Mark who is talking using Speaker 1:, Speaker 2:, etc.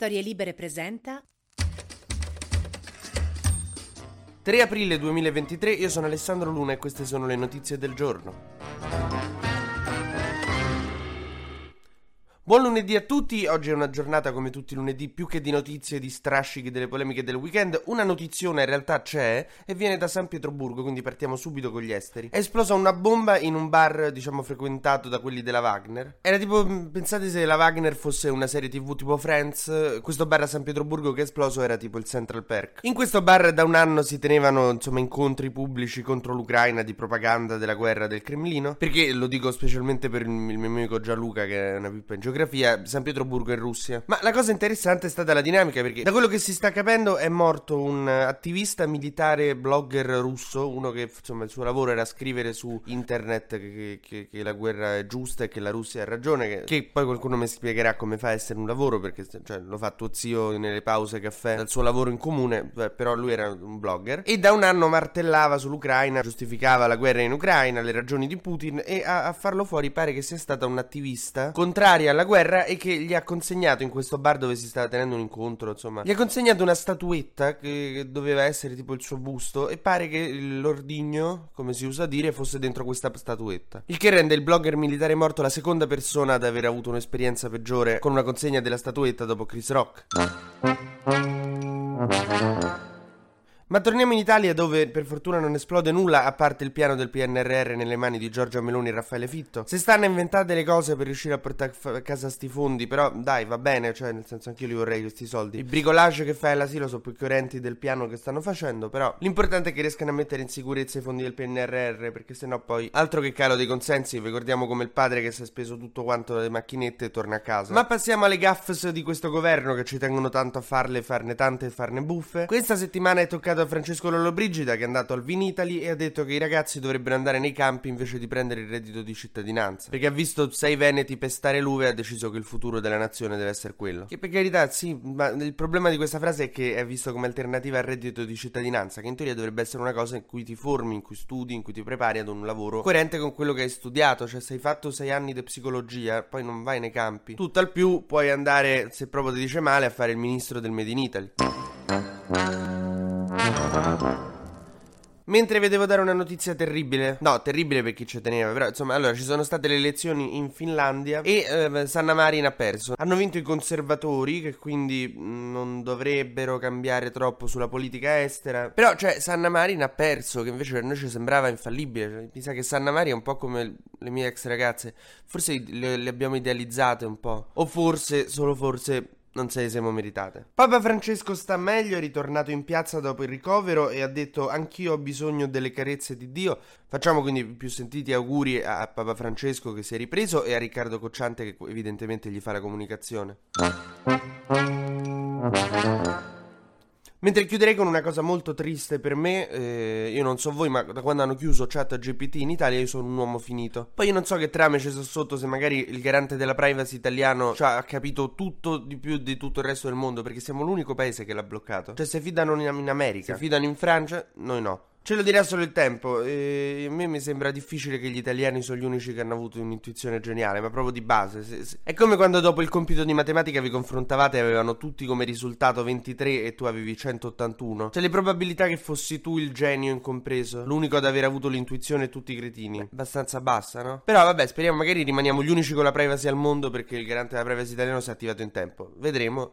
Speaker 1: Storie Libere presenta
Speaker 2: 3 aprile 2023, io sono Alessandro Luna e queste sono le notizie del giorno. Buon lunedì a tutti, oggi è una giornata come tutti i lunedì più che di notizie, di strascichi, delle polemiche del weekend, una notiziona in realtà c'è e viene da San Pietroburgo, quindi partiamo subito con gli esteri. È esplosa una bomba in un bar, diciamo, frequentato da quelli della Wagner. Era tipo, pensate se la Wagner fosse una serie tv tipo Friends, questo bar a San Pietroburgo che è esploso era tipo il Central Perk. In questo bar da un anno si tenevano, insomma, incontri pubblici contro l'Ucraina di propaganda della guerra del Cremlino, perché lo dico specialmente per il mio amico Gianluca che è una pippa in geografia geografia San Pietroburgo in Russia. Ma la cosa interessante è stata la dinamica perché da quello che si sta capendo è morto un attivista militare blogger russo, uno che insomma il suo lavoro era scrivere su internet che, che, che la guerra è giusta e che la Russia ha ragione, che, che, poi qualcuno mi spiegherà come fa a essere un lavoro perché cioè, lo fa tuo zio nelle pause caffè dal suo lavoro in comune, però lui era un blogger e da un anno martellava sull'Ucraina, giustificava la guerra in Ucraina, le ragioni di Putin e a, a farlo fuori pare che sia stata un attivista contraria alla guerra e che gli ha consegnato in questo bar dove si stava tenendo un incontro, insomma, gli ha consegnato una statuetta che doveva essere tipo il suo busto e pare che l'ordigno, come si usa dire, fosse dentro questa statuetta. Il che rende il blogger militare morto la seconda persona ad aver avuto un'esperienza peggiore con una consegna della statuetta dopo Chris Rock. Ma torniamo in Italia dove per fortuna non esplode nulla a parte il piano del PNRR nelle mani di Giorgia Meloni e Raffaele Fitto. Se stanno a inventare delle cose per riuscire a portare a casa sti fondi, però dai, va bene, cioè nel senso anch'io li vorrei questi soldi. Il bricolage che fai all'asilo sono più coerenti del piano che stanno facendo, però l'importante è che riescano a mettere in sicurezza i fondi del PNRR, perché sennò poi altro che calo dei consensi, ricordiamo come il padre che si è speso tutto quanto dalle macchinette e torna a casa. Ma passiamo alle gaffes di questo governo che ci tengono tanto a farle, farne tante e farne buffe. Questa settimana è toccato a Francesco Lollobrigida che è andato al Vinitali e ha detto che i ragazzi dovrebbero andare nei campi invece di prendere il reddito di cittadinanza. Perché ha visto sei veneti pestare l'uve e ha deciso che il futuro della nazione deve essere quello. Che per carità, sì, ma il problema di questa frase è che è visto come alternativa al reddito di cittadinanza, che in teoria dovrebbe essere una cosa in cui ti formi, in cui studi, in cui ti prepari ad un lavoro coerente con quello che hai studiato. Cioè, se hai fatto sei anni di psicologia, poi non vai nei campi. Tutt'al più puoi andare, se proprio ti dice male, a fare il ministro del Made in Italy. Mentre vedevo dare una notizia terribile, no, terribile per chi ci teneva, però insomma, allora ci sono state le elezioni in Finlandia e eh, Sanna Marin ha perso. Hanno vinto i conservatori, che quindi non dovrebbero cambiare troppo sulla politica estera. Però, cioè, Sanna Marin ha perso, che invece per noi ci sembrava infallibile. Cioè, mi sa che Sanna Marin è un po' come le mie ex ragazze, forse le, le abbiamo idealizzate un po'. O forse, solo forse, non se le siamo meritate. Papa Francesco sta meglio, è ritornato in piazza dopo il ricovero e ha detto anch'io ho bisogno delle carezze di Dio. Facciamo quindi più sentiti auguri a Papa Francesco che si è ripreso e a Riccardo Cocciante che evidentemente gli fa la comunicazione. Mentre chiuderei con una cosa molto triste per me, eh, io non so voi, ma da quando hanno chiuso chat GPT in Italia io sono un uomo finito. Poi io non so che trame ci sono sotto, se magari il garante della privacy italiano cioè, ha capito tutto di più di tutto il resto del mondo, perché siamo l'unico paese che l'ha bloccato. Cioè se fidano in America, se fidano in Francia, noi no. Ce lo dirà solo il tempo. E a me mi sembra difficile che gli italiani sono gli unici che hanno avuto un'intuizione geniale, ma proprio di base. Se, se... È come quando dopo il compito di matematica vi confrontavate e avevano tutti come risultato 23 e tu avevi 181. C'è le probabilità che fossi tu il genio incompreso, l'unico ad aver avuto l'intuizione e tutti i cretini. Abbastanza bassa, no? Però vabbè, speriamo magari rimaniamo gli unici con la privacy al mondo perché il garante della privacy italiano si è attivato in tempo. Vedremo.